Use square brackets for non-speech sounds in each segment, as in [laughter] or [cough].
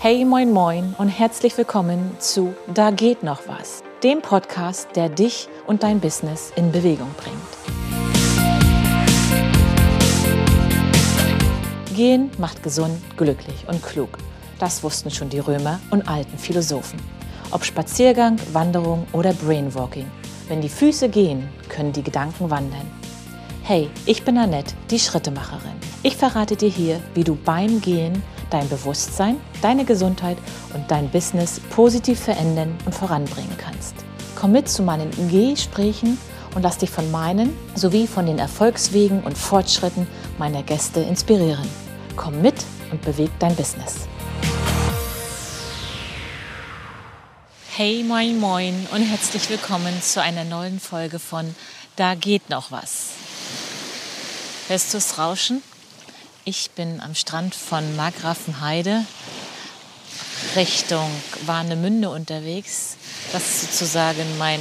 Hey, moin, moin und herzlich willkommen zu Da geht noch was, dem Podcast, der dich und dein Business in Bewegung bringt. Gehen macht gesund, glücklich und klug. Das wussten schon die Römer und alten Philosophen. Ob Spaziergang, Wanderung oder Brainwalking. Wenn die Füße gehen, können die Gedanken wandern. Hey, ich bin Annette, die Schrittemacherin. Ich verrate dir hier, wie du beim Gehen dein Bewusstsein, deine Gesundheit und dein Business positiv verändern und voranbringen kannst. Komm mit zu meinen Gesprächen und lass dich von meinen sowie von den Erfolgswegen und Fortschritten meiner Gäste inspirieren. Komm mit und beweg dein Business. Hey, moin, moin und herzlich willkommen zu einer neuen Folge von Da geht noch was. Hörst du es rauschen? Ich bin am Strand von Margrafenheide Richtung Warnemünde unterwegs. Das ist sozusagen mein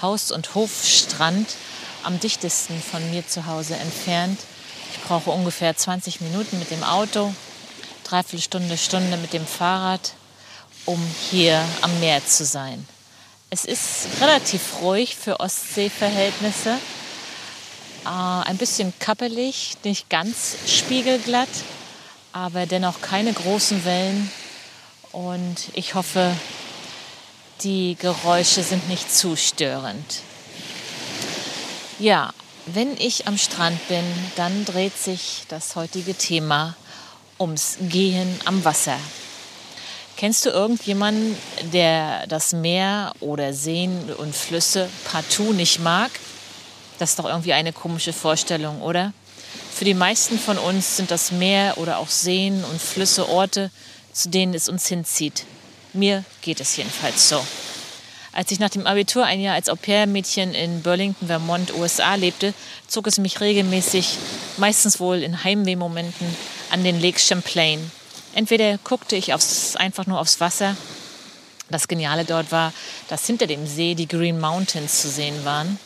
Haus- und Hofstrand, am dichtesten von mir zu Hause entfernt. Ich brauche ungefähr 20 Minuten mit dem Auto, dreiviertel Stunde, Stunde mit dem Fahrrad, um hier am Meer zu sein. Es ist relativ ruhig für Ostseeverhältnisse. Äh, ein bisschen kappelig, nicht ganz spiegelglatt, aber dennoch keine großen Wellen. Und ich hoffe, die Geräusche sind nicht zu störend. Ja, wenn ich am Strand bin, dann dreht sich das heutige Thema ums Gehen am Wasser. Kennst du irgendjemanden, der das Meer oder Seen und Flüsse partout nicht mag? Das ist doch irgendwie eine komische Vorstellung, oder? Für die meisten von uns sind das Meer oder auch Seen und Flüsse Orte, zu denen es uns hinzieht. Mir geht es jedenfalls so. Als ich nach dem Abitur ein Jahr als Au-pair-Mädchen in Burlington, Vermont, USA lebte, zog es mich regelmäßig, meistens wohl in Heimwehmomenten, an den Lake Champlain. Entweder guckte ich aufs, einfach nur aufs Wasser. Das Geniale dort war, dass hinter dem See die Green Mountains zu sehen waren.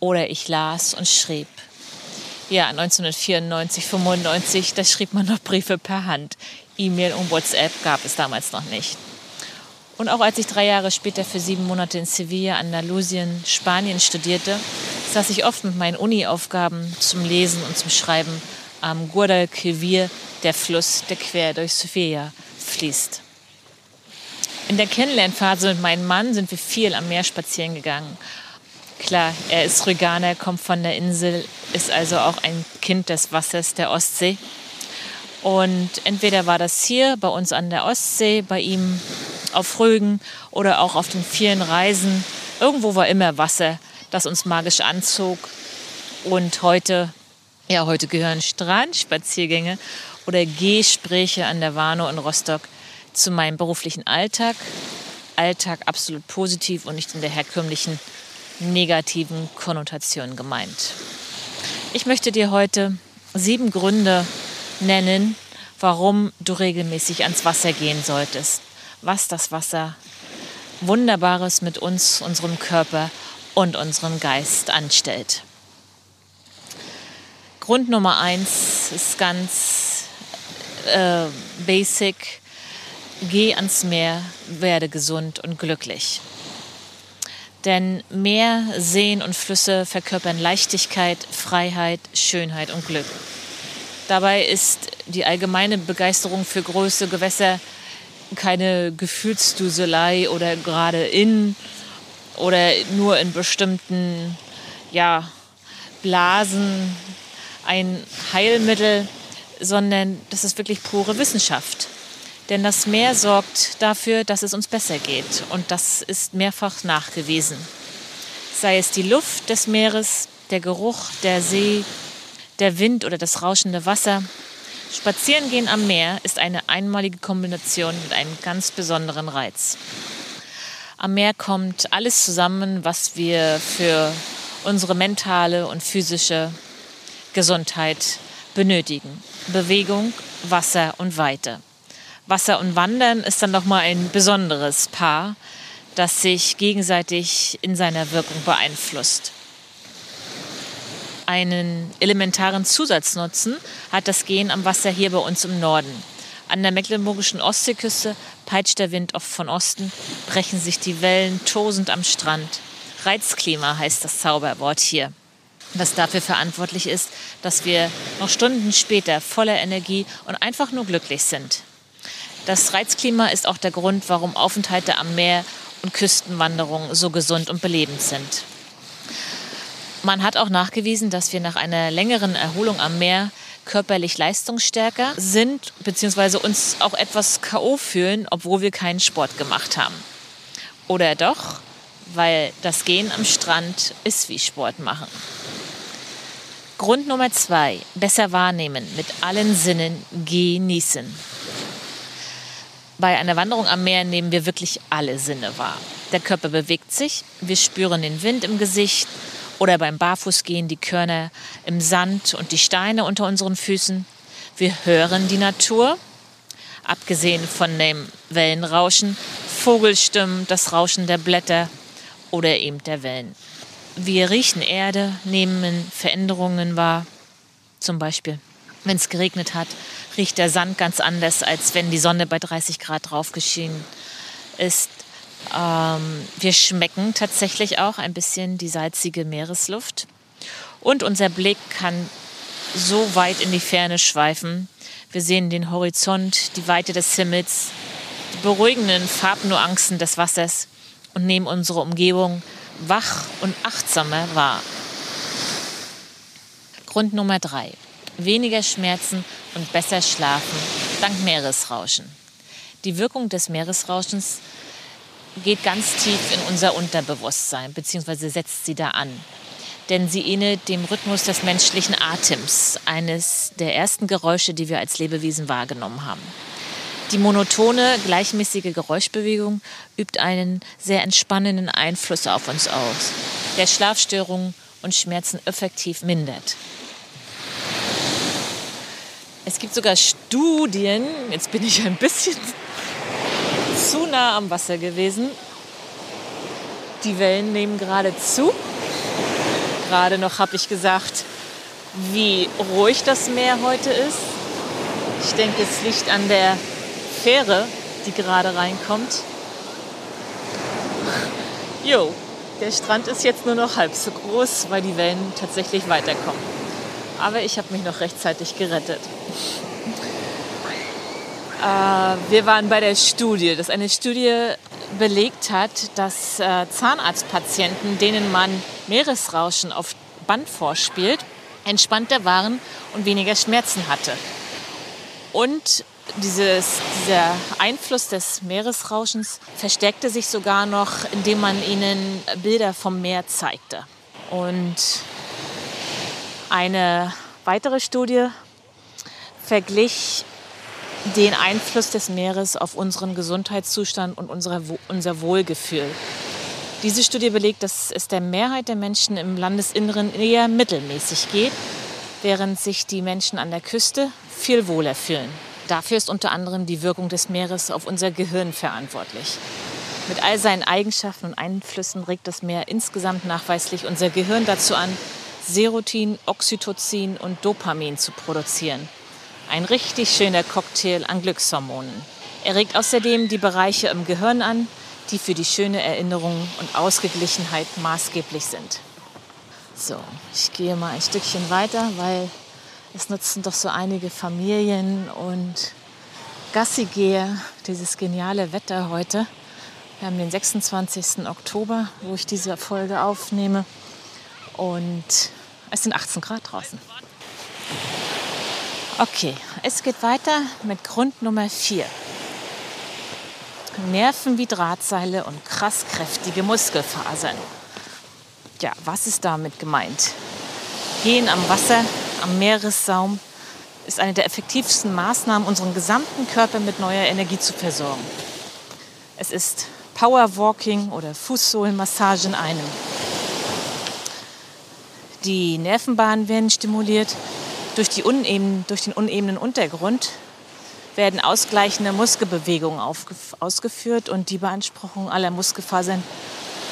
Oder ich las und schrieb. Ja, 1994, 95, da schrieb man noch Briefe per Hand. E-Mail und WhatsApp gab es damals noch nicht. Und auch als ich drei Jahre später für sieben Monate in Sevilla, Andalusien, Spanien studierte, saß ich oft mit meinen Uni-Aufgaben zum Lesen und zum Schreiben am Guadalquivir, der Fluss, der quer durch Sevilla fließt. In der Kennenlernphase mit meinem Mann sind wir viel am Meer spazieren gegangen. Klar, er ist Rüganer, kommt von der Insel, ist also auch ein Kind des Wassers der Ostsee. Und entweder war das hier bei uns an der Ostsee, bei ihm auf Rügen oder auch auf den vielen Reisen. Irgendwo war immer Wasser, das uns magisch anzog. Und heute, ja, heute gehören Strandspaziergänge oder Gespräche an der Warnow in Rostock zu meinem beruflichen Alltag. Alltag absolut positiv und nicht in der herkömmlichen negativen Konnotation gemeint. Ich möchte dir heute sieben Gründe nennen, warum du regelmäßig ans Wasser gehen solltest was das Wasser Wunderbares mit uns, unserem Körper und unserem Geist anstellt. Grund Nummer eins ist ganz äh, basic. Geh ans Meer, werde gesund und glücklich. Denn Meer, Seen und Flüsse verkörpern Leichtigkeit, Freiheit, Schönheit und Glück. Dabei ist die allgemeine Begeisterung für große Gewässer keine Gefühlsduselei oder gerade in oder nur in bestimmten ja, Blasen ein Heilmittel, sondern das ist wirklich pure Wissenschaft. Denn das Meer sorgt dafür, dass es uns besser geht. Und das ist mehrfach nachgewiesen. Sei es die Luft des Meeres, der Geruch der See, der Wind oder das rauschende Wasser, Spazierengehen am Meer ist eine einmalige Kombination mit einem ganz besonderen Reiz. Am Meer kommt alles zusammen, was wir für unsere mentale und physische Gesundheit benötigen. Bewegung, Wasser und Weite. Wasser und Wandern ist dann nochmal ein besonderes Paar, das sich gegenseitig in seiner Wirkung beeinflusst einen elementaren Zusatznutzen hat das Gehen am Wasser hier bei uns im Norden. An der mecklenburgischen Ostseeküste peitscht der Wind oft von Osten, brechen sich die Wellen tosend am Strand. Reizklima heißt das Zauberwort hier, das dafür verantwortlich ist, dass wir noch Stunden später voller Energie und einfach nur glücklich sind. Das Reizklima ist auch der Grund, warum Aufenthalte am Meer und Küstenwanderungen so gesund und belebend sind. Man hat auch nachgewiesen, dass wir nach einer längeren Erholung am Meer körperlich leistungsstärker sind, beziehungsweise uns auch etwas K.O. fühlen, obwohl wir keinen Sport gemacht haben. Oder doch, weil das Gehen am Strand ist wie Sport machen. Grund Nummer zwei, besser wahrnehmen, mit allen Sinnen genießen. Bei einer Wanderung am Meer nehmen wir wirklich alle Sinne wahr. Der Körper bewegt sich, wir spüren den Wind im Gesicht, oder beim Barfußgehen die Körner im Sand und die Steine unter unseren Füßen. Wir hören die Natur, abgesehen von dem Wellenrauschen, Vogelstimmen, das Rauschen der Blätter oder eben der Wellen. Wir riechen Erde, nehmen Veränderungen wahr. Zum Beispiel, wenn es geregnet hat, riecht der Sand ganz anders, als wenn die Sonne bei 30 Grad drauf geschienen ist. Ähm, wir schmecken tatsächlich auch ein bisschen die salzige Meeresluft. Und unser Blick kann so weit in die Ferne schweifen. Wir sehen den Horizont, die Weite des Himmels, die beruhigenden Farbnuancen des Wassers und nehmen unsere Umgebung wach und achtsamer wahr. Grund Nummer drei. Weniger Schmerzen und besser schlafen dank Meeresrauschen. Die Wirkung des Meeresrauschens geht ganz tief in unser Unterbewusstsein, beziehungsweise setzt sie da an. Denn sie ähnelt dem Rhythmus des menschlichen Atems, eines der ersten Geräusche, die wir als Lebewesen wahrgenommen haben. Die monotone, gleichmäßige Geräuschbewegung übt einen sehr entspannenden Einfluss auf uns aus, der Schlafstörungen und Schmerzen effektiv mindert. Es gibt sogar Studien, jetzt bin ich ein bisschen zu nah am Wasser gewesen. Die Wellen nehmen gerade zu. Gerade noch habe ich gesagt, wie ruhig das Meer heute ist. Ich denke, es liegt an der Fähre, die gerade reinkommt. Jo, der Strand ist jetzt nur noch halb so groß, weil die Wellen tatsächlich weiterkommen. Aber ich habe mich noch rechtzeitig gerettet. Äh, wir waren bei der Studie, dass eine Studie belegt hat, dass äh, Zahnarztpatienten, denen man Meeresrauschen auf Band vorspielt, entspannter waren und weniger Schmerzen hatte. Und dieses, dieser Einfluss des Meeresrauschens verstärkte sich sogar noch, indem man ihnen Bilder vom Meer zeigte. Und eine weitere Studie verglich den Einfluss des Meeres auf unseren Gesundheitszustand und unser Wohlgefühl. Diese Studie belegt, dass es der Mehrheit der Menschen im Landesinneren eher mittelmäßig geht, während sich die Menschen an der Küste viel wohler fühlen. Dafür ist unter anderem die Wirkung des Meeres auf unser Gehirn verantwortlich. Mit all seinen Eigenschaften und Einflüssen regt das Meer insgesamt nachweislich unser Gehirn dazu an, Serotin, Oxytocin und Dopamin zu produzieren. Ein richtig schöner Cocktail an Glückshormonen. Er regt außerdem die Bereiche im Gehirn an, die für die schöne Erinnerung und Ausgeglichenheit maßgeblich sind. So, ich gehe mal ein Stückchen weiter, weil es nutzen doch so einige Familien und Gassigeher dieses geniale Wetter heute. Wir haben den 26. Oktober, wo ich diese Folge aufnehme. Und es sind 18 Grad draußen. Okay, es geht weiter mit Grund Nummer 4. Nerven wie Drahtseile und krass kräftige Muskelfasern. Ja, was ist damit gemeint? Gehen am Wasser, am Meeressaum ist eine der effektivsten Maßnahmen, unseren gesamten Körper mit neuer Energie zu versorgen. Es ist Powerwalking oder Fußsohlenmassage in einem. Die Nervenbahnen werden stimuliert, durch, die uneben, durch den unebenen Untergrund werden ausgleichende Muskelbewegungen ausgeführt und die Beanspruchung aller Muskelfasern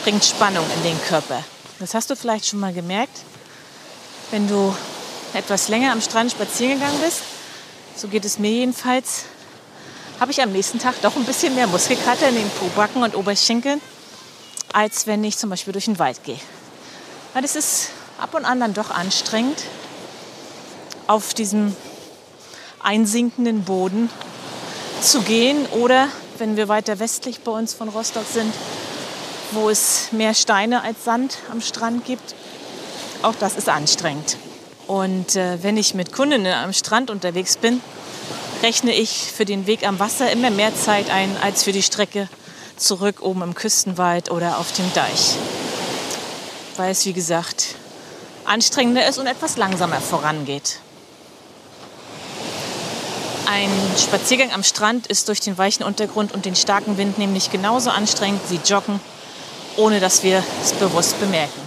bringt Spannung in den Körper. Das hast du vielleicht schon mal gemerkt, wenn du etwas länger am Strand spazieren gegangen bist. So geht es mir jedenfalls. habe ich am nächsten Tag doch ein bisschen mehr Muskelkater in den Pobacken und Oberschenkeln, als wenn ich zum Beispiel durch den Wald gehe. Weil das ist ab und an dann doch anstrengend, auf diesem einsinkenden Boden zu gehen oder wenn wir weiter westlich bei uns von Rostock sind, wo es mehr Steine als Sand am Strand gibt. Auch das ist anstrengend. Und äh, wenn ich mit Kundinnen am Strand unterwegs bin, rechne ich für den Weg am Wasser immer mehr Zeit ein als für die Strecke zurück oben im Küstenwald oder auf dem Deich. Weil es, wie gesagt, anstrengender ist und etwas langsamer vorangeht. Ein Spaziergang am Strand ist durch den weichen Untergrund und den starken Wind nämlich genauso anstrengend wie Joggen, ohne dass wir es bewusst bemerken.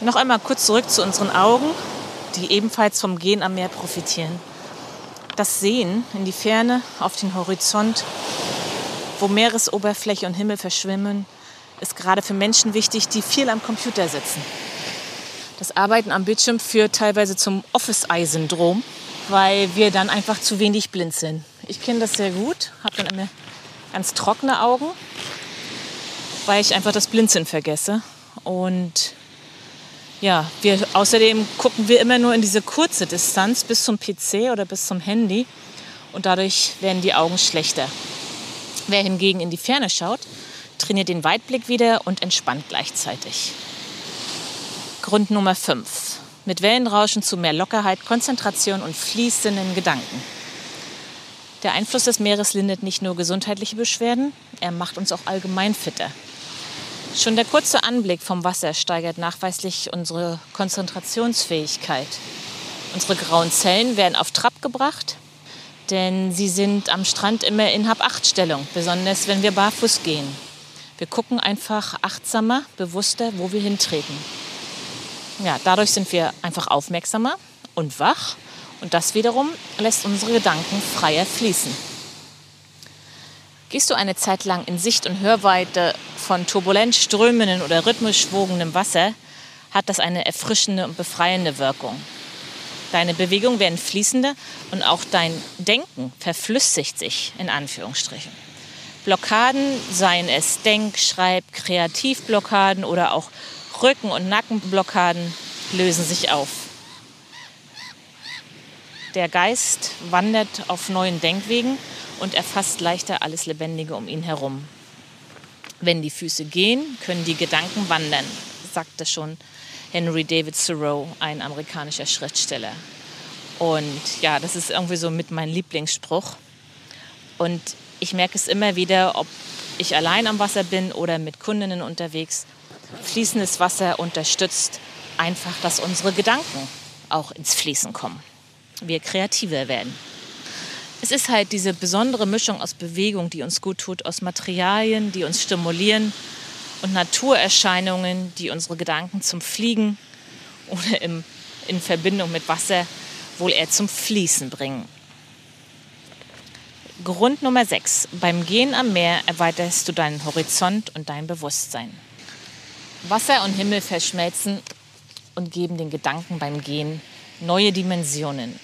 Noch einmal kurz zurück zu unseren Augen, die ebenfalls vom Gehen am Meer profitieren. Das Sehen in die Ferne, auf den Horizont, wo Meeresoberfläche und Himmel verschwimmen, ist gerade für Menschen wichtig, die viel am Computer sitzen. Das Arbeiten am Bildschirm führt teilweise zum Office-Eye-Syndrom weil wir dann einfach zu wenig blind sind. Ich kenne das sehr gut, habe dann immer ganz trockene Augen, weil ich einfach das Blinzeln vergesse. Und ja, wir, außerdem gucken wir immer nur in diese kurze Distanz bis zum PC oder bis zum Handy und dadurch werden die Augen schlechter. Wer hingegen in die Ferne schaut, trainiert den Weitblick wieder und entspannt gleichzeitig. Grund Nummer 5. Mit Wellenrauschen zu mehr Lockerheit, Konzentration und fließenden Gedanken. Der Einfluss des Meeres lindert nicht nur gesundheitliche Beschwerden, er macht uns auch allgemein fitter. Schon der kurze Anblick vom Wasser steigert nachweislich unsere Konzentrationsfähigkeit. Unsere grauen Zellen werden auf Trab gebracht, denn sie sind am Strand immer in Hab-Acht-Stellung, besonders wenn wir barfuß gehen. Wir gucken einfach achtsamer, bewusster, wo wir hintreten. Ja, dadurch sind wir einfach aufmerksamer und wach und das wiederum lässt unsere Gedanken freier fließen. Gehst du eine Zeit lang in Sicht- und Hörweite von turbulent strömenden oder rhythmisch wogendem Wasser, hat das eine erfrischende und befreiende Wirkung. Deine Bewegungen werden fließender und auch dein Denken verflüssigt sich in Anführungsstrichen. Blockaden, seien es Denk-, Schreib-, Kreativblockaden oder auch Rücken- und Nackenblockaden lösen sich auf. Der Geist wandert auf neuen Denkwegen und erfasst leichter alles Lebendige um ihn herum. Wenn die Füße gehen, können die Gedanken wandern, sagte schon Henry David Thoreau, ein amerikanischer Schriftsteller. Und ja, das ist irgendwie so mit meinem Lieblingsspruch. Und ich merke es immer wieder, ob ich allein am Wasser bin oder mit Kundinnen unterwegs fließendes Wasser unterstützt einfach, dass unsere Gedanken auch ins Fließen kommen. Wir kreativer werden. Es ist halt diese besondere Mischung aus Bewegung, die uns gut tut, aus Materialien, die uns stimulieren und Naturerscheinungen, die unsere Gedanken zum Fliegen oder im, in Verbindung mit Wasser wohl eher zum Fließen bringen. Grund Nummer 6. Beim Gehen am Meer erweiterst du deinen Horizont und dein Bewusstsein. Wasser und Himmel verschmelzen und geben den Gedanken beim Gehen neue Dimensionen.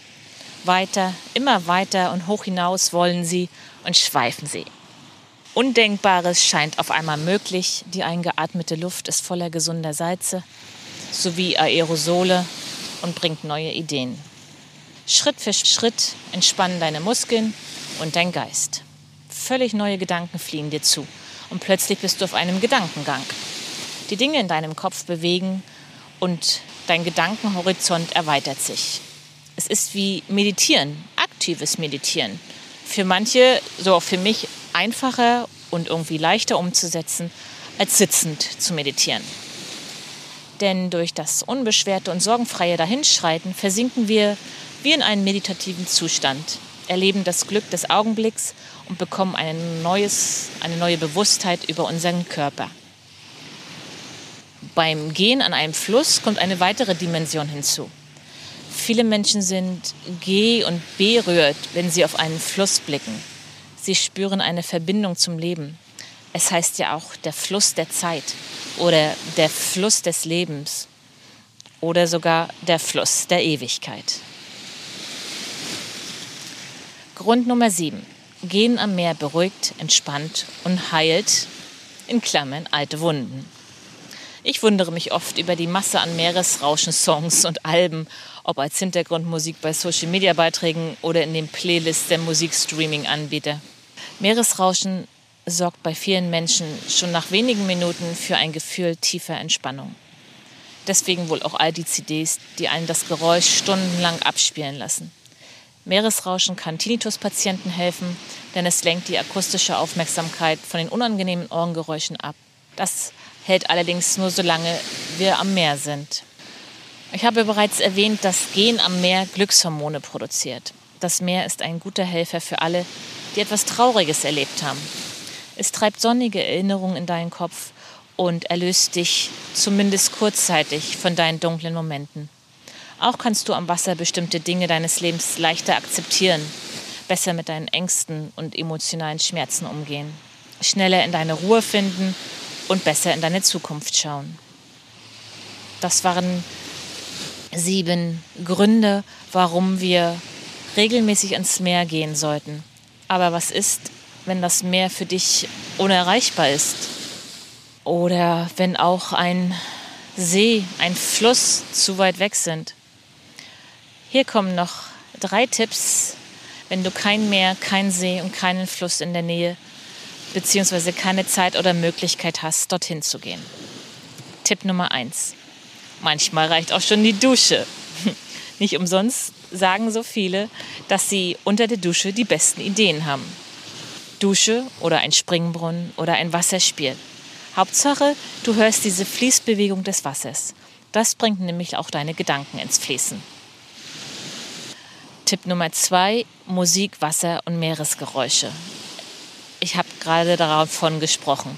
Weiter, immer weiter und hoch hinaus wollen sie und schweifen sie. Undenkbares scheint auf einmal möglich. Die eingeatmete Luft ist voller gesunder Salze sowie Aerosole und bringt neue Ideen. Schritt für Schritt entspannen deine Muskeln und dein Geist. Völlig neue Gedanken fliegen dir zu und plötzlich bist du auf einem Gedankengang die Dinge in deinem Kopf bewegen und dein Gedankenhorizont erweitert sich. Es ist wie Meditieren, aktives Meditieren. Für manche, so auch für mich, einfacher und irgendwie leichter umzusetzen, als sitzend zu meditieren. Denn durch das unbeschwerte und sorgenfreie Dahinschreiten versinken wir wie in einen meditativen Zustand, erleben das Glück des Augenblicks und bekommen ein neues, eine neue Bewusstheit über unseren Körper beim Gehen an einem Fluss kommt eine weitere Dimension hinzu. Viele Menschen sind geh- und berührt, wenn sie auf einen Fluss blicken. Sie spüren eine Verbindung zum Leben. Es heißt ja auch der Fluss der Zeit oder der Fluss des Lebens oder sogar der Fluss der Ewigkeit. Grund Nummer 7. Gehen am Meer beruhigt, entspannt und heilt, in Klammern alte Wunden. Ich wundere mich oft über die Masse an Meeresrauschen-Songs und Alben, ob als Hintergrundmusik bei Social-Media-Beiträgen oder in den Playlists der Musikstreaming-Anbieter. Meeresrauschen sorgt bei vielen Menschen schon nach wenigen Minuten für ein Gefühl tiefer Entspannung. Deswegen wohl auch all die CDs, die einen das Geräusch stundenlang abspielen lassen. Meeresrauschen kann Tinnitus-Patienten helfen, denn es lenkt die akustische Aufmerksamkeit von den unangenehmen Ohrengeräuschen ab. Das hält allerdings nur solange wir am Meer sind. Ich habe bereits erwähnt, dass Gehen am Meer Glückshormone produziert. Das Meer ist ein guter Helfer für alle, die etwas Trauriges erlebt haben. Es treibt sonnige Erinnerungen in deinen Kopf und erlöst dich zumindest kurzzeitig von deinen dunklen Momenten. Auch kannst du am Wasser bestimmte Dinge deines Lebens leichter akzeptieren, besser mit deinen Ängsten und emotionalen Schmerzen umgehen, schneller in deine Ruhe finden und besser in deine Zukunft schauen. Das waren sieben Gründe, warum wir regelmäßig ans Meer gehen sollten. Aber was ist, wenn das Meer für dich unerreichbar ist? Oder wenn auch ein See, ein Fluss zu weit weg sind? Hier kommen noch drei Tipps, wenn du kein Meer, kein See und keinen Fluss in der Nähe beziehungsweise keine Zeit oder Möglichkeit hast, dorthin zu gehen. Tipp Nummer eins: Manchmal reicht auch schon die Dusche. [laughs] Nicht umsonst sagen so viele, dass sie unter der Dusche die besten Ideen haben. Dusche oder ein Springbrunnen oder ein Wasserspiel. Hauptsache, du hörst diese Fließbewegung des Wassers. Das bringt nämlich auch deine Gedanken ins Fließen. Tipp Nummer zwei, Musik, Wasser und Meeresgeräusche. Ich habe gerade davon gesprochen.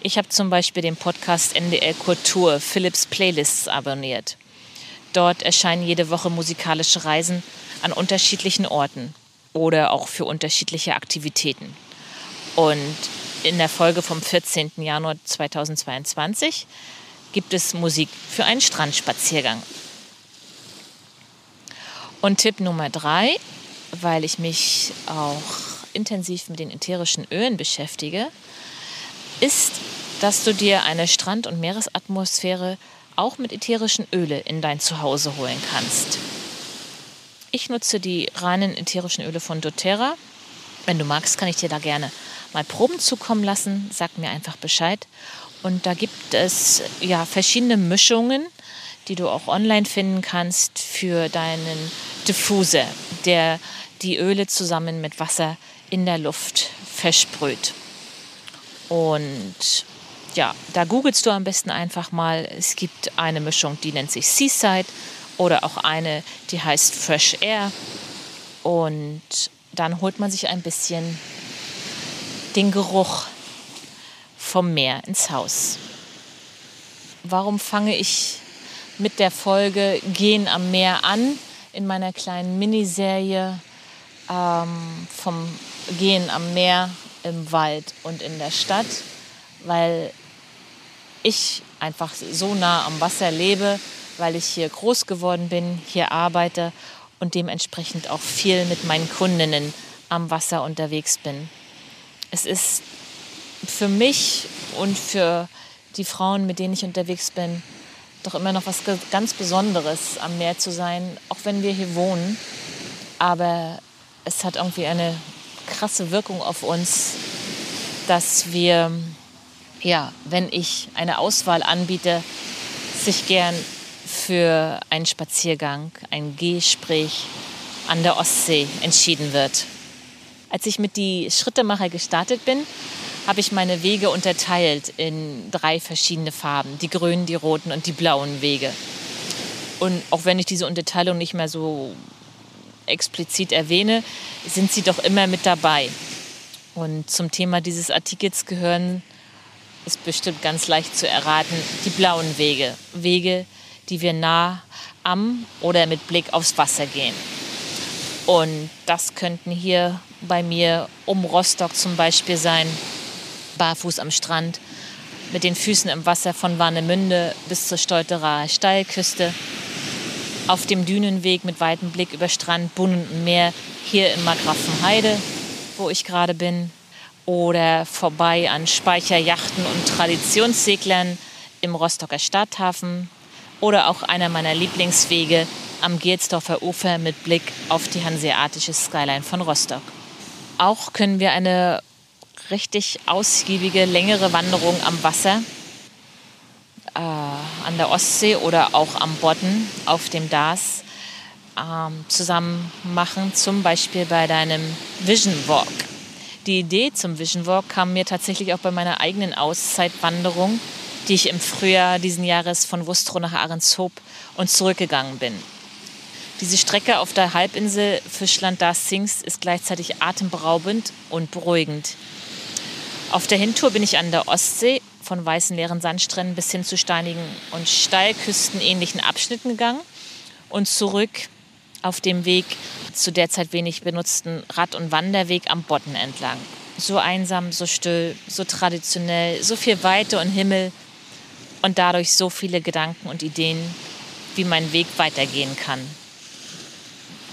Ich habe zum Beispiel den Podcast NDR Kultur, Philips Playlists abonniert. Dort erscheinen jede Woche musikalische Reisen an unterschiedlichen Orten oder auch für unterschiedliche Aktivitäten. Und in der Folge vom 14. Januar 2022 gibt es Musik für einen Strandspaziergang. Und Tipp Nummer drei, weil ich mich auch intensiv mit den ätherischen Ölen beschäftige, ist, dass du dir eine Strand- und Meeresatmosphäre auch mit ätherischen Öle in dein Zuhause holen kannst. Ich nutze die reinen ätherischen Öle von doTERRA. Wenn du magst, kann ich dir da gerne mal Proben zukommen lassen. Sag mir einfach Bescheid. Und da gibt es ja verschiedene Mischungen, die du auch online finden kannst für deinen Diffuser, der die Öle zusammen mit Wasser in der Luft versprüht. Und ja, da googelst du am besten einfach mal. Es gibt eine Mischung, die nennt sich Seaside oder auch eine, die heißt Fresh Air. Und dann holt man sich ein bisschen den Geruch vom Meer ins Haus. Warum fange ich mit der Folge Gehen am Meer an? In meiner kleinen Miniserie ähm, vom Gehen am Meer, im Wald und in der Stadt, weil ich einfach so nah am Wasser lebe, weil ich hier groß geworden bin, hier arbeite und dementsprechend auch viel mit meinen Kundinnen am Wasser unterwegs bin. Es ist für mich und für die Frauen, mit denen ich unterwegs bin, doch immer noch was ganz Besonderes, am Meer zu sein, auch wenn wir hier wohnen. Aber es hat irgendwie eine krasse Wirkung auf uns, dass wir, ja, wenn ich eine Auswahl anbiete, sich gern für einen Spaziergang, ein Gespräch an der Ostsee entschieden wird. Als ich mit die Schrittemacher gestartet bin, habe ich meine Wege unterteilt in drei verschiedene Farben. Die grünen, die roten und die blauen Wege. Und auch wenn ich diese Unterteilung nicht mehr so explizit erwähne, sind sie doch immer mit dabei. Und zum Thema dieses Artikels gehören, ist bestimmt ganz leicht zu erraten, die blauen Wege. Wege, die wir nah am oder mit Blick aufs Wasser gehen. Und das könnten hier bei mir um Rostock zum Beispiel sein, barfuß am Strand, mit den Füßen im Wasser von Warnemünde bis zur Stolterer Steilküste. auf dem Dünenweg mit weitem Blick über Strand, Bunnen und Meer hier in Markgrafenheide, wo ich gerade bin, oder vorbei an Speicherjachten und Traditionsseglern im Rostocker Stadthafen oder auch einer meiner Lieblingswege am Gelsdorfer Ufer mit Blick auf die hanseatische Skyline von Rostock. Auch können wir eine richtig ausgiebige, längere Wanderung am Wasser äh, an der Ostsee oder auch am Bodden auf dem Dars ähm, zusammen machen, zum Beispiel bei deinem Vision Walk. Die Idee zum Vision Walk kam mir tatsächlich auch bei meiner eigenen Auszeitwanderung, die ich im Frühjahr diesen Jahres von Wustrow nach Ahrenshoop und zurückgegangen bin. Diese Strecke auf der Halbinsel Fischland das Sings ist gleichzeitig atemberaubend und beruhigend. Auf der Hintour bin ich an der Ostsee von weißen leeren Sandstränden bis hin zu steinigen und steilküstenähnlichen Abschnitten gegangen und zurück auf dem Weg zu derzeit wenig benutzten Rad- und Wanderweg am Bodden entlang. So einsam, so still, so traditionell, so viel Weite und Himmel und dadurch so viele Gedanken und Ideen, wie mein Weg weitergehen kann.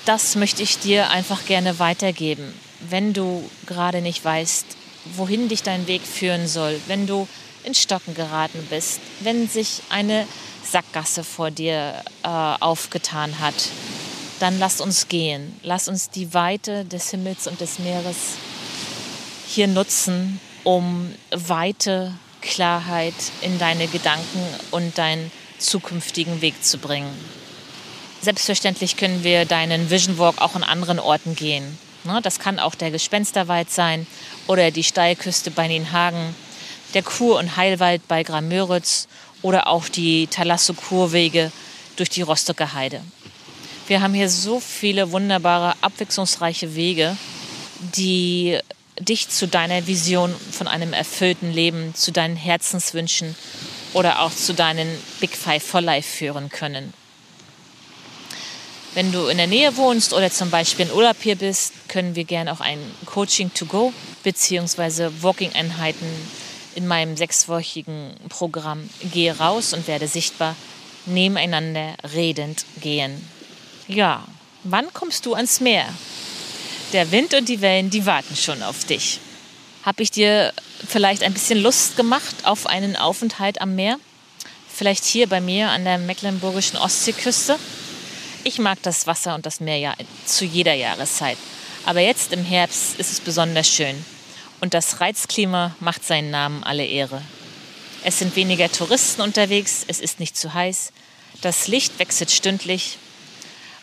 Das möchte ich dir einfach gerne weitergeben, wenn du gerade nicht weißt, wohin dich dein Weg führen soll, wenn du in Stocken geraten bist, wenn sich eine Sackgasse vor dir äh, aufgetan hat, dann lass uns gehen. Lass uns die Weite des Himmels und des Meeres hier nutzen, um weite Klarheit in deine Gedanken und deinen zukünftigen Weg zu bringen. Selbstverständlich können wir deinen Vision Walk auch an anderen Orten gehen. Ne, das kann auch der Gespensterwald sein oder die Steilküste bei Nienhagen, der Kur- und Heilwald bei Gramöritz oder auch die Talasso-Kurwege durch die Rostocker Heide. Wir haben hier so viele wunderbare, abwechslungsreiche Wege, die dich zu deiner Vision von einem erfüllten Leben, zu deinen Herzenswünschen oder auch zu deinen Big Five for Life führen können. Wenn du in der Nähe wohnst oder zum Beispiel in Urlaub hier bist, können wir gerne auch ein Coaching to go bzw. Walking-Einheiten in meinem sechswöchigen Programm Gehe raus und werde sichtbar nebeneinander redend gehen. Ja, wann kommst du ans Meer? Der Wind und die Wellen, die warten schon auf dich. Habe ich dir vielleicht ein bisschen Lust gemacht auf einen Aufenthalt am Meer? Vielleicht hier bei mir an der mecklenburgischen Ostseeküste? Ich mag das Wasser und das Meer ja zu jeder Jahreszeit. Aber jetzt im Herbst ist es besonders schön. Und das Reizklima macht seinen Namen alle Ehre. Es sind weniger Touristen unterwegs, es ist nicht zu heiß, das Licht wechselt stündlich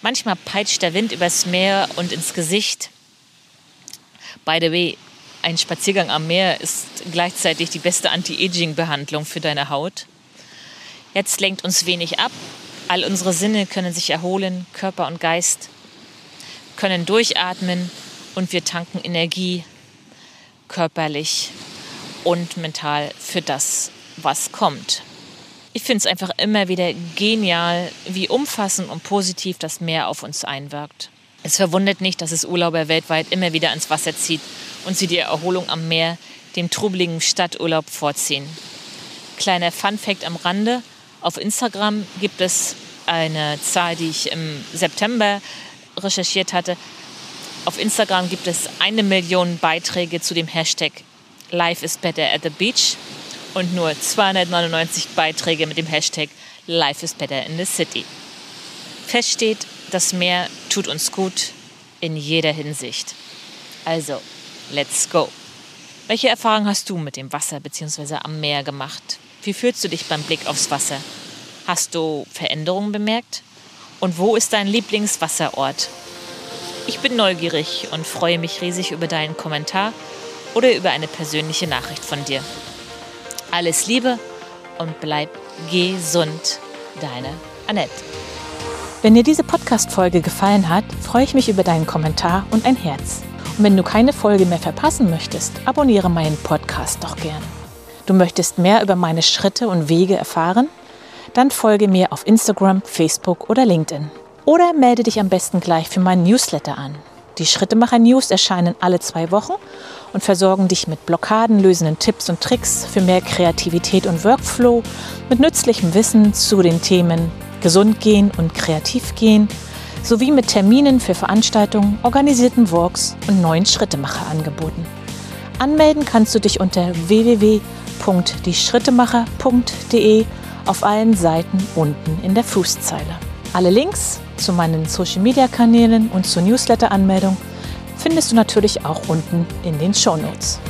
Manchmal peitscht der Wind übers Meer und ins Gesicht. By the way, ein Spaziergang am Meer ist gleichzeitig die beste Anti-Aging-Behandlung für deine Haut. Jetzt lenkt uns wenig ab. All unsere Sinne können sich erholen, Körper und Geist können durchatmen und wir tanken Energie körperlich und mental für das, was kommt. Ich finde es einfach immer wieder genial, wie umfassend und positiv das Meer auf uns einwirkt. Es verwundert nicht, dass es Urlauber weltweit immer wieder ans Wasser zieht und sie die Erholung am Meer dem trubeligen Stadturlaub vorziehen. Kleiner Fun-Fact am Rande: Auf Instagram gibt es eine Zahl, die ich im September recherchiert hatte. Auf Instagram gibt es eine Million Beiträge zu dem Hashtag Life is better at the beach und nur 299 Beiträge mit dem Hashtag Life is better in the city. Fest steht, das Meer tut uns gut in jeder Hinsicht. Also, let's go. Welche Erfahrungen hast du mit dem Wasser bzw. am Meer gemacht? Wie fühlst du dich beim Blick aufs Wasser? Hast du Veränderungen bemerkt? Und wo ist dein Lieblingswasserort? Ich bin neugierig und freue mich riesig über deinen Kommentar oder über eine persönliche Nachricht von dir. Alles Liebe und bleib gesund. Deine Annette. Wenn dir diese Podcast-Folge gefallen hat, freue ich mich über deinen Kommentar und ein Herz. Und wenn du keine Folge mehr verpassen möchtest, abonniere meinen Podcast doch gern. Du möchtest mehr über meine Schritte und Wege erfahren? Dann folge mir auf Instagram, Facebook oder LinkedIn. Oder melde dich am besten gleich für meinen Newsletter an. Die Schrittemacher News erscheinen alle zwei Wochen und versorgen dich mit blockadenlösenden Tipps und Tricks für mehr Kreativität und Workflow, mit nützlichem Wissen zu den Themen gesund gehen und kreativ gehen, sowie mit Terminen für Veranstaltungen, organisierten Walks und neuen Schrittemacher-Angeboten. Anmelden kannst du dich unter www.dieschrittemacher.de auf allen Seiten unten in der Fußzeile. Alle Links zu meinen Social-Media-Kanälen und zur Newsletter-Anmeldung findest du natürlich auch unten in den Show Notes.